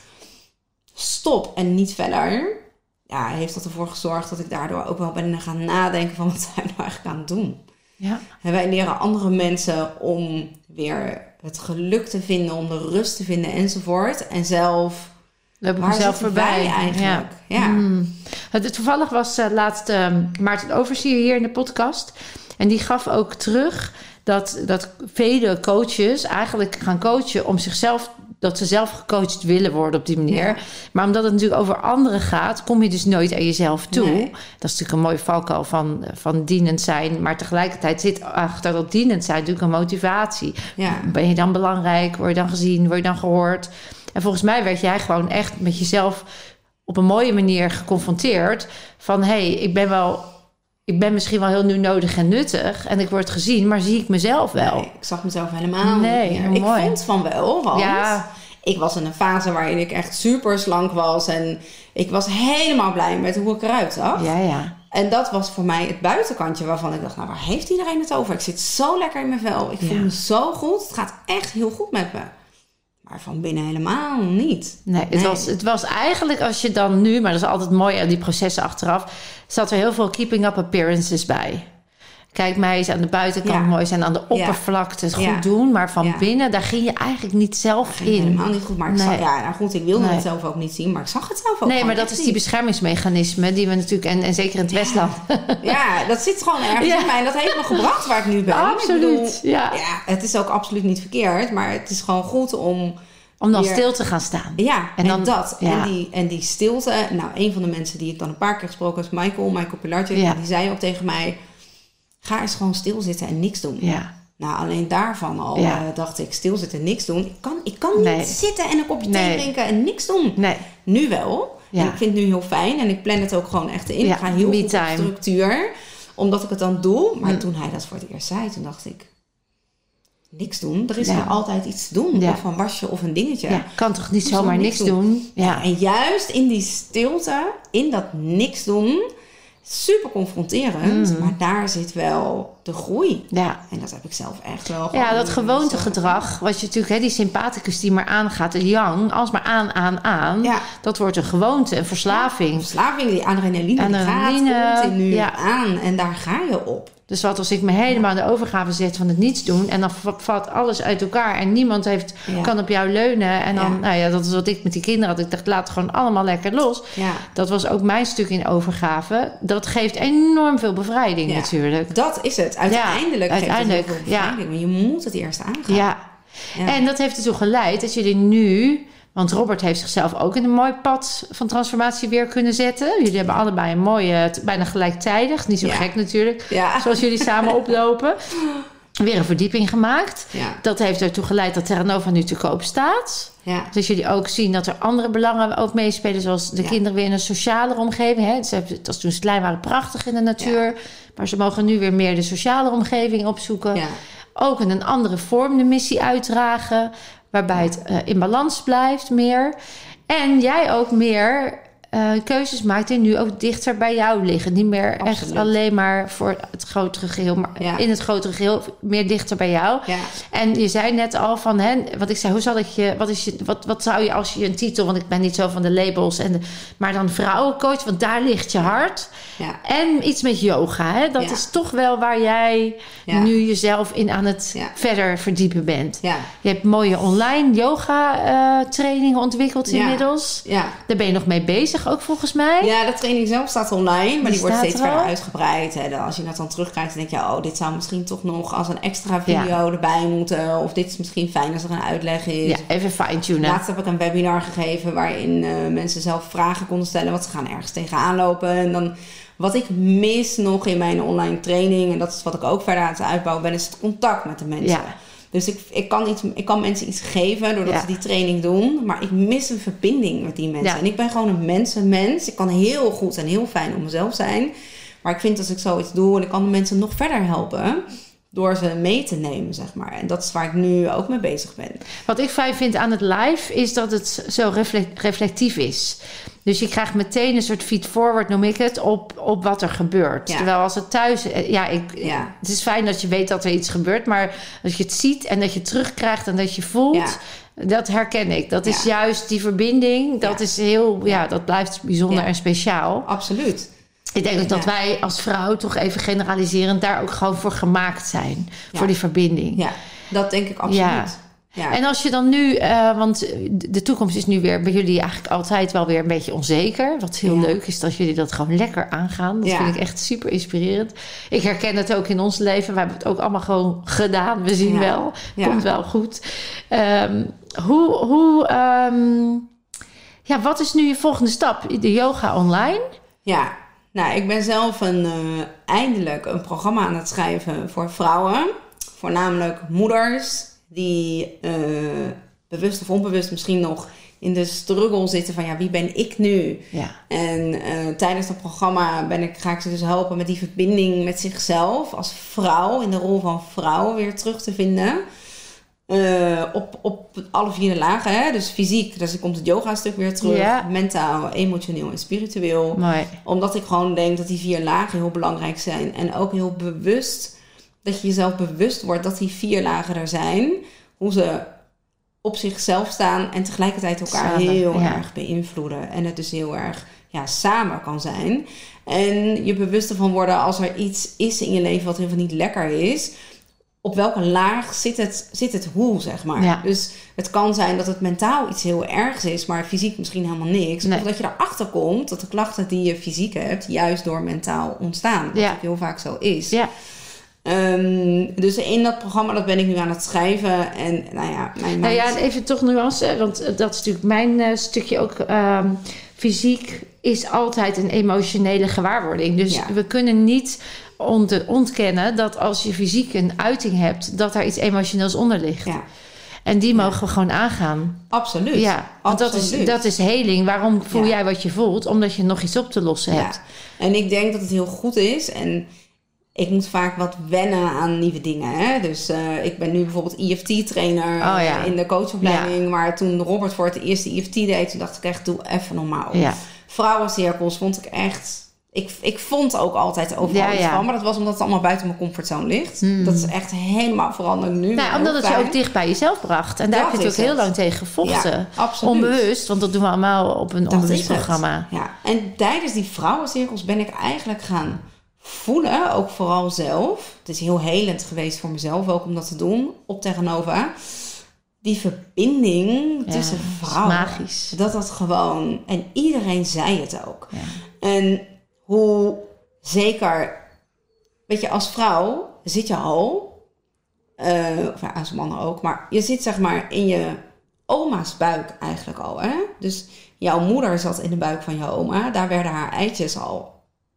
Stop en niet verder. Ja, heeft dat ervoor gezorgd dat ik daardoor ook wel ben gaan nadenken van wat zijn we nou eigenlijk aan het doen. Ja. En wij leren andere mensen om weer het geluk te vinden, om de rust te vinden enzovoort. En zelf, Loop ik waar wij voorbij. eigenlijk? Ja. Mm. Het, toevallig was eh, laatst eh, Maarten Overzier hier in de podcast. En die gaf ook terug dat, dat vele coaches eigenlijk gaan coachen om zichzelf... dat ze zelf gecoacht willen worden op die manier. Ja. Maar omdat het natuurlijk over anderen gaat... kom je dus nooit aan jezelf toe. Nee. Dat is natuurlijk een mooi valkuil van, van dienend zijn. Maar tegelijkertijd zit achter dat dienend zijn natuurlijk een motivatie. Ja. Ben je dan belangrijk? Word je dan gezien? Word je dan gehoord? En volgens mij werd jij gewoon echt met jezelf op een mooie manier geconfronteerd. Van hé, hey, ik ben wel. Ik ben misschien wel heel nu nodig en nuttig. En ik word gezien, maar zie ik mezelf wel? Nee, ik zag mezelf helemaal Nee, niet meer. Ik mooi. vond van wel, want Ja. ik was in een fase waarin ik echt super slank was. En ik was helemaal blij met hoe ik eruit zag. Ja, ja. En dat was voor mij het buitenkantje waarvan ik dacht, nou waar heeft iedereen het over? Ik zit zo lekker in mijn vel. Ik voel Ja. me zo goed. Het gaat echt heel goed met me. Maar van binnen helemaal niet. Nee, het, Was, het was eigenlijk als je dan nu, maar dat is altijd mooi aan die processen achteraf, zat er heel veel keeping up appearances bij. Kijk, mij is aan de buitenkant Ja. mooi zijn, aan de oppervlakte het goed doen, maar van Ja. binnen, daar ging je eigenlijk niet zelf in. helemaal niet goed. Maar ik Nee. zag, ja, nou goed, ik wilde Nee. het zelf ook niet zien, maar ik zag het zelf ook Nee, maar dat is die beschermingsmechanisme die we natuurlijk, en, en zeker in het Westland. [LAUGHS] Ja, dat zit gewoon ergens in mij en dat heeft me gebracht waar ik nu ben. Absoluut, bedoel, ja. Het is ook absoluut niet verkeerd, maar het is gewoon goed om Om dan Weer- stil te gaan staan. Ja, en, En dan- dat. ja. En, die, en die stilte. Nou, een van de mensen die ik dan een paar keer gesproken heb, is Michael, Michael Pilarczyk. Ja. Die zei ook tegen mij, ga eens gewoon stilzitten en niks doen. Ja. Nou, alleen daarvan al Ja. eh, dacht ik, stilzitten en niks doen. Ik kan, ik kan niet zitten en een kopje thee Nee. drinken en niks doen. Nee. Nu wel. Ja. En ik vind het nu heel fijn en ik plan het ook gewoon echt in. Ja, ik ga heel goed op structuur, omdat ik het dan doe. Maar Hm. toen hij dat voor het eerst zei, toen dacht ik, niks doen. Er is Ja. altijd iets te doen. Ja. Of een wasje of een dingetje. Ja, kan toch niet zomaar niks niks doen? Ja. En juist in die stilte, in dat niks doen, super confronterend, Mm. maar daar zit wel de groei. ja. En dat heb ik zelf echt wel. Ja, dat gewoontegedrag, wat je natuurlijk, hè, die sympathicus die maar aangaat, de yang, als maar aan, aan, aan, Ja. dat wordt een gewoonte, een verslaving. Verslaving, die adrenaline, Adrenaline, die gaat continu ja. aan en daar ga je op. Dus wat als ik me helemaal in de overgave zet van het niets doen... en dan valt alles uit elkaar en niemand heeft, Ja. kan op jou leunen. En dan, Ja. nou ja, dat is wat ik met die kinderen had. Ik dacht, laat het gewoon allemaal lekker los. Ja. Dat was ook mijn stuk in overgave. Dat geeft enorm veel bevrijding Ja. natuurlijk. Dat is het. Uiteindelijk geeft uiteindelijk, het heel veel ja. bevrijding, maar je moet het eerst aangaan. Ja. Ja. En dat heeft ertoe geleid dat jullie nu... Want Robert heeft zichzelf ook in een mooi pad van transformatie weer kunnen zetten. Jullie hebben allebei een mooie, bijna gelijktijdig. Niet zo gek natuurlijk. Ja. Zoals jullie samen [LAUGHS] oplopen. Weer een verdieping gemaakt. Ja. Dat heeft ertoe geleid dat Terranova nu te koop staat. Ja. Dus jullie ook zien dat er andere belangen ook meespelen. Zoals de Ja. kinderen weer in een sociale omgeving. Hè. Ze hebben, het was toen ze klein waren prachtig in de natuur. Maar ze mogen nu weer meer de sociale omgeving opzoeken. Ja. Ook in een andere vorm de missie uitdragen. Waarbij het eh, in balans blijft meer. En jij ook meer eh, keuzes maakt die nu ook dichter bij jou liggen. Niet meer echt alleen maar voor het grotere geheel. Maar Ja. in het grotere geheel meer dichter bij jou. Ja. En je zei net al van, hè, wat ik zei, hoe zal ik je, wat, is je wat, wat zou je als je een titel, want ik ben niet zo van de labels, en de, maar dan vrouwencoach, want daar ligt je hart. Ja. En iets met yoga, hè? dat is toch wel waar jij nu jezelf in aan het verder verdiepen bent. Je hebt mooie online yoga eh, trainingen ontwikkeld inmiddels. Ja. Daar ben je nog mee bezig ook volgens mij. Ja, de training zelf staat online, maar Die die, wordt steeds er verder al? uitgebreid. Hè. Als je dat dan terugkijkt, dan denk je, oh, dit zou misschien toch nog als een extra video erbij moeten. Of dit is misschien fijn als er een uitleg is. Ja, even fine-tunen. Laatst heb ik een webinar gegeven waarin eh, mensen zelf vragen konden stellen, want ze gaan ergens tegenaan lopen. En dan wat ik mis nog in mijn online training, en dat is wat ik ook verder aan het uitbouwen ben, is het contact met de mensen. Ja. Dus ik, ik, kan iets, ik kan mensen iets geven doordat Ja. ze die training doen, maar ik mis een verbinding met die mensen. Ja. En ik ben gewoon een mensenmens. Ik kan heel goed en heel fijn om mezelf zijn. Maar ik vind als ik zoiets doe en ik kan de mensen nog verder helpen door ze mee te nemen, zeg maar. En dat is waar ik nu ook mee bezig ben. Wat ik fijn vind aan het live is dat het zo reflect- reflectief is. Dus je krijgt meteen een soort feed-forward, noem ik het, op, op wat er gebeurt. Ja. Terwijl als het thuis... eh, Ja, ik, Ja. het is fijn dat je weet dat er iets gebeurt. Maar als je het ziet en dat je terugkrijgt en dat je voelt... Ja. Dat herken ik. Dat is juist die verbinding. Dat is heel... Ja, dat blijft bijzonder en speciaal. Absoluut. Ik denk ook dat wij als vrouw, toch even generaliserend... daar ook gewoon voor gemaakt zijn. Voor die verbinding. Ja, dat denk ik absoluut. Ja. En als je dan nu, eh, want de toekomst is nu weer bij jullie eigenlijk altijd wel weer een beetje onzeker. Wat heel Ja. leuk is dat jullie dat gewoon lekker aangaan. Dat Ja. vind ik echt super inspirerend. Ik herken het ook in ons leven. We hebben het ook allemaal gewoon gedaan. We zien wel. Ja. Komt wel goed. Ehm, hoe, hoe, ehm, ja, wat is nu je volgende stap? De yoga online? Ja, nou, ik ben zelf een, eh, eindelijk een programma aan het schrijven voor vrouwen. Voornamelijk moeders die eh, bewust of onbewust misschien nog in de struggle zitten van ja, wie ben ik nu? Ja. En eh, tijdens dat programma ben ik, ga ik ze dus helpen met die verbinding met zichzelf als vrouw, in de rol van vrouw weer terug te vinden. Eh, op, op alle vier lagen. Hè? Dus fysiek, dus komt het yoga-stuk weer terug. Mentaal, emotioneel en spiritueel. Mooi. Omdat ik gewoon denk dat die vier lagen heel belangrijk zijn. En ook heel bewust, dat je jezelf bewust wordt dat die vier lagen er zijn. Hoe ze op zichzelf staan en tegelijkertijd elkaar Samen, heel ja. erg beïnvloeden. En het dus heel erg ja, samen kan zijn. En je bewust ervan worden als er iets is in je leven wat helemaal niet lekker is. Op welke laag zit het, zit het hoe, zeg maar. Ja. Dus het kan zijn dat het mentaal iets heel ergs is, maar fysiek misschien helemaal niks. Nee. Of dat je erachter komt dat de klachten die je fysiek hebt, juist door mentaal ontstaan. Wat Ja. heel vaak zo is. Ja. Ehm, dus in dat programma, dat ben ik nu aan het schrijven. En nou ja, mijn Nou ja, even toch nuance, want eh, dat is natuurlijk mijn eh, stukje ook. ehm, fysiek is altijd een emotionele gewaarwording. Dus Ja. we kunnen niet ont- ontkennen dat als je fysiek een uiting hebt, dat daar iets emotioneels onder ligt. Ja, En die mogen we gewoon aangaan. absoluut. Ja, want dat is, Absoluut. dat is heling. Waarom voel jij wat je voelt? Omdat je nog iets op te lossen hebt. Ja. En ik denk dat het heel goed is. En ik moet vaak wat wennen aan nieuwe dingen. Hè? Dus eh, ik ben nu bijvoorbeeld EFT-trainer Oh, ja. in de coachopleiding. Maar toen Robert voor het eerst de EFT deed, toen dacht ik echt, doe even normaal. Ja. Vrouwencirkels vond ik echt... Ik, ik vond ook altijd overal iets van. Maar dat was omdat het allemaal buiten mijn comfortzone ligt. Dat is echt helemaal veranderd nu. Nou, omdat het je ook dicht bij jezelf bracht. En daar Dat heb je het ook heel het. lang tegen gevochten. Ja, absoluut. Onbewust, want dat doen we allemaal op een Dat onbewust is het. programma. Ja, en tijdens die vrouwencirkels ben ik eigenlijk gaan voelen, ook vooral zelf. Het is heel helend geweest voor mezelf ook om dat te doen op Tegenover. Die verbinding Ja, tussen dat is vrouwen. magisch. Dat dat gewoon, en iedereen zei het ook. Ja. En hoe zeker, weet je, als vrouw zit je al, of ja, als man ook, maar je zit zeg maar in je oma's buik eigenlijk al. Hè? Dus jouw moeder zat in de buik van jouw oma, daar werden haar eitjes al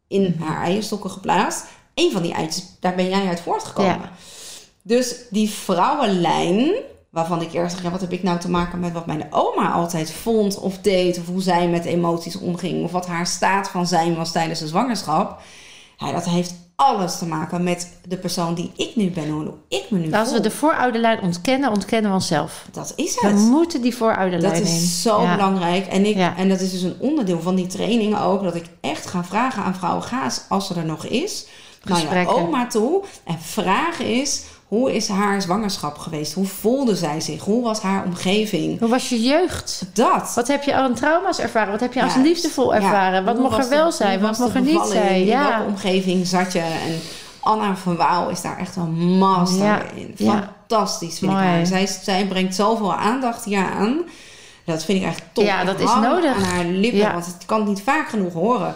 in haar eierstokken geplaatst. Eén van die eitjes, daar ben jij uit voortgekomen. Ja. Dus die vrouwenlijn, waarvan ik eerst dacht, ja, wat heb ik nou te maken met wat mijn oma altijd vond of deed, of hoe zij met emoties omging, of wat haar staat van zijn was tijdens de zwangerschap. Ja, dat heeft alles te maken met de persoon die ik nu ben, hoe ik me nu Als we de voorouderlijn ontkennen, ontkennen we onszelf. Dat is We het. moeten die voorouderlijn Dat in. is zo Ja. belangrijk. En, ik, Ja. en dat is dus een onderdeel van die training ook. Dat ik echt ga vragen aan vrouwen. Ga eens, als ze er nog is, naar je oma toe. En vraag is, hoe is haar zwangerschap geweest? Hoe voelde zij zich? Hoe was haar omgeving? Hoe was je jeugd? Dat. Wat heb je aan trauma's ervaren? Wat heb je als Ja, liefdevol ja. ervaren? Wat mocht er wel zijn? Wat mocht er niet zijn? In Ja. welke omgeving zat je? En Anna van Waal is daar echt een master Ja, in. Fantastisch vind Mooi. ik haar. Zij, zij brengt zoveel aandacht hier aan. Dat vind ik echt top. Ja, dat is nodig. aan haar lippen, want het kan het niet vaak genoeg horen.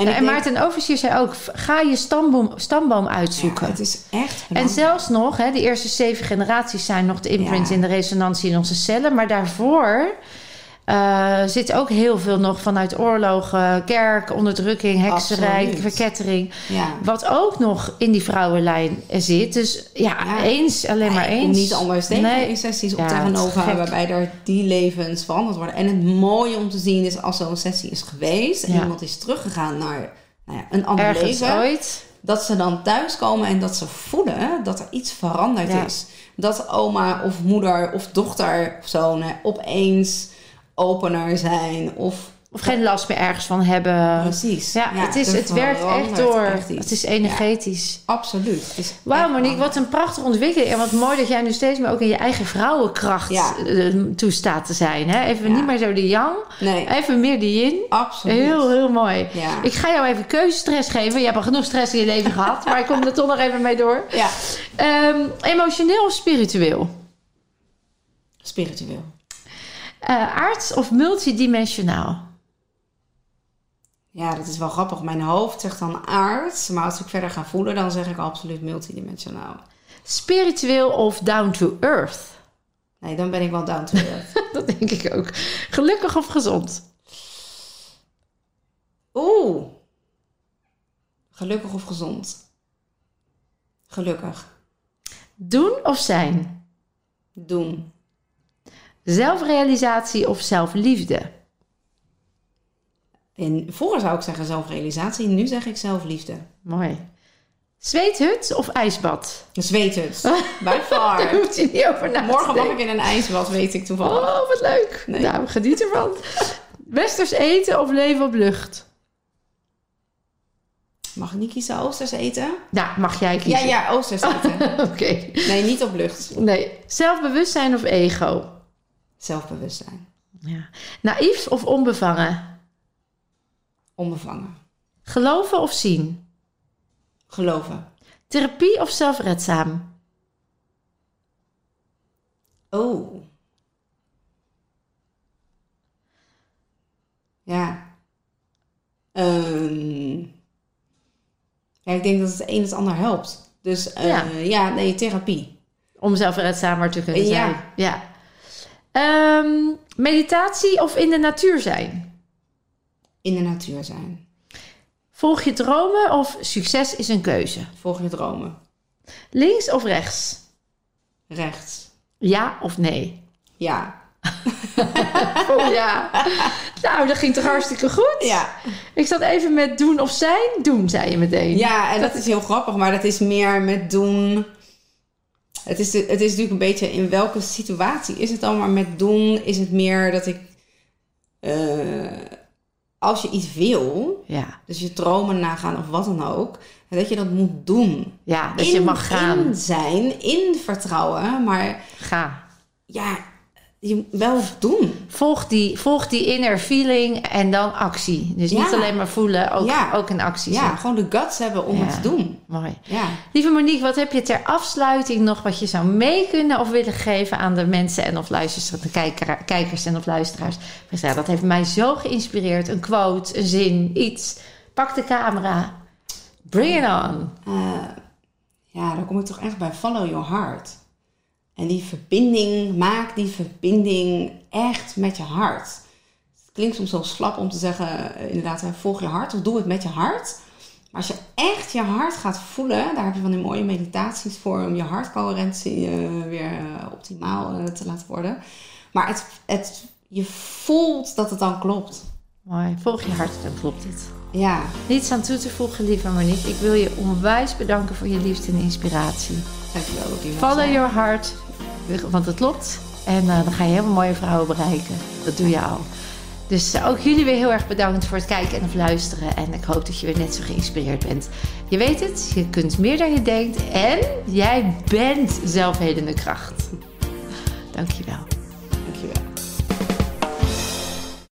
En, Ja, ik en denk, Maarten Overzier zei ook, ga je stamboom, stamboom uitzoeken. ja, het is echt En zelfs nog, hè, de eerste zeven generaties zijn nog de imprints Ja. in de resonantie in onze cellen. Maar daarvoor eh, zit ook heel veel nog vanuit oorlogen, kerk, onderdrukking, hekserij, verkettering. Ja. Wat ook nog in die vrouwenlijn zit. Dus ja, Ja. eens, alleen maar Ja, eens. niet anders Nee. in sessies op gek. waarbij er die levens veranderd worden. En het mooie om te zien is als zo'n sessie is geweest en iemand is teruggegaan naar nou ja, een ander Ergens leven. ooit. Dat ze dan thuiskomen en dat ze voelen dat er iets veranderd is. Dat oma of moeder of dochter of zoon opeens opener zijn. Of Of geen last meer ergens van hebben. precies. Ja, het, is, het werkt echt door. echt het is energetisch. Absoluut. Wauw, Monique, wat een prachtige ontwikkeling. En wat mooi dat jij nu steeds meer ook in je eigen vrouwenkracht Ja. eh, toestaat te zijn. Hè? Even niet meer zo de yang, Nee, even meer de yin. absoluut. Heel, heel mooi. Ja. Ik ga jou even keuzestress geven. Je hebt al genoeg stress in je leven gehad, maar ik kom er toch nog even mee door. Ja, Ehm, emotioneel of spiritueel? spiritueel. Eh, aards of multidimensionaal? Ja, dat is wel grappig. Mijn hoofd zegt dan aard, maar als ik verder ga voelen, dan zeg ik absoluut multidimensionaal. Spiritueel of down to earth? Nee, dan ben ik wel down to earth. [LAUGHS] Dat denk ik ook. Gelukkig of gezond? Oeh. Gelukkig of gezond? Gelukkig. Doen of zijn? Doen. Zelfrealisatie of zelfliefde? En vroeger zou ik zeggen zelfrealisatie, nu zeg ik zelfliefde. Mooi. Zweethut of ijsbad? Zweet het. [LAUGHS] By Daar far. hoeft je niet over [LAUGHS] Morgen mag ik in een ijsbad, weet ik toevallig. Oh, wat leuk. Nee. Nou, geniet ervan. Westers eten of leven op lucht? Mag ik niet kiezen oosters eten? Nou, mag jij Ja, kiezen. ja, oosters eten. [LAUGHS] Oké. Nee, niet op lucht. Nee. Zelfbewustzijn of ego? Zelfbewustzijn. Ja. Naïef of onbevangen? Onbevangen. Geloven of zien? Geloven. Therapie of zelfredzaam? Oh. Ja. Ehm. ja, ik denk dat het een het ander helpt. Dus eh, Ja. ja. nee, therapie. Om zelfredzamer te kunnen Ja. zijn. Ja. Ehm, meditatie of in de natuur zijn? In de natuur zijn. Volg je dromen of succes is een keuze? Volg je dromen. Links of rechts? Rechts. Ja of nee? Ja. [LAUGHS] Oh ja. nou, dat ging toch hartstikke goed? Ja. Ik zat even met doen of zijn. Doen, zei je meteen. Ja, en dat is heel grappig, maar dat is meer met doen. Het is, de- het is natuurlijk een beetje in welke situatie is het dan, maar met doen is het meer dat ik. eh, als je iets wil, Ja, dus je dromen nagaan of wat dan ook, dat je dat moet doen. ja dat je In- mag gaan. In zijn, in vertrouwen, maar Ga. ja, je wel doen. Volg die, volg die inner feeling en dan actie. Dus niet alleen maar voelen, ook, Ja. ook een actie Ja, gewoon de guts hebben om Ja. het te doen. Mooi. Ja. Lieve Monique, wat heb je ter afsluiting nog wat je zou mee kunnen of willen geven aan de mensen en of luisteraars, de kijker, kijkers en of luisteraars? Dus ja, dat heeft mij zo geïnspireerd. Een quote, een zin, iets. Pak de camera. Bring it on. Eh, ja, dan kom ik toch echt bij follow your heart. En die verbinding, maak die verbinding echt met je hart. Het klinkt soms zo slap om te zeggen, eh, inderdaad, volg je hart of doe het met je hart. Maar als je echt je hart gaat voelen, daar heb je van die mooie meditaties voor om je hartcoherentie eh, weer eh, optimaal te laten worden. Maar het, het, je voelt dat het dan klopt. Mooi. Volg je hart, dan klopt het. Ja, Niets aan toe te voegen, lieve Monique. Ik wil je onwijs bedanken voor je liefde en inspiratie. dankjewel. Follow your heart, want het klopt. En eh, dan ga je helemaal mooie vrouwen bereiken. Dat doe je al. Dus eh, ook jullie weer heel erg bedankt voor het kijken en of luisteren. En ik hoop dat je weer net zo geïnspireerd bent. Je weet het, je kunt meer dan je denkt. En jij bent zelfhelende kracht. Dankjewel.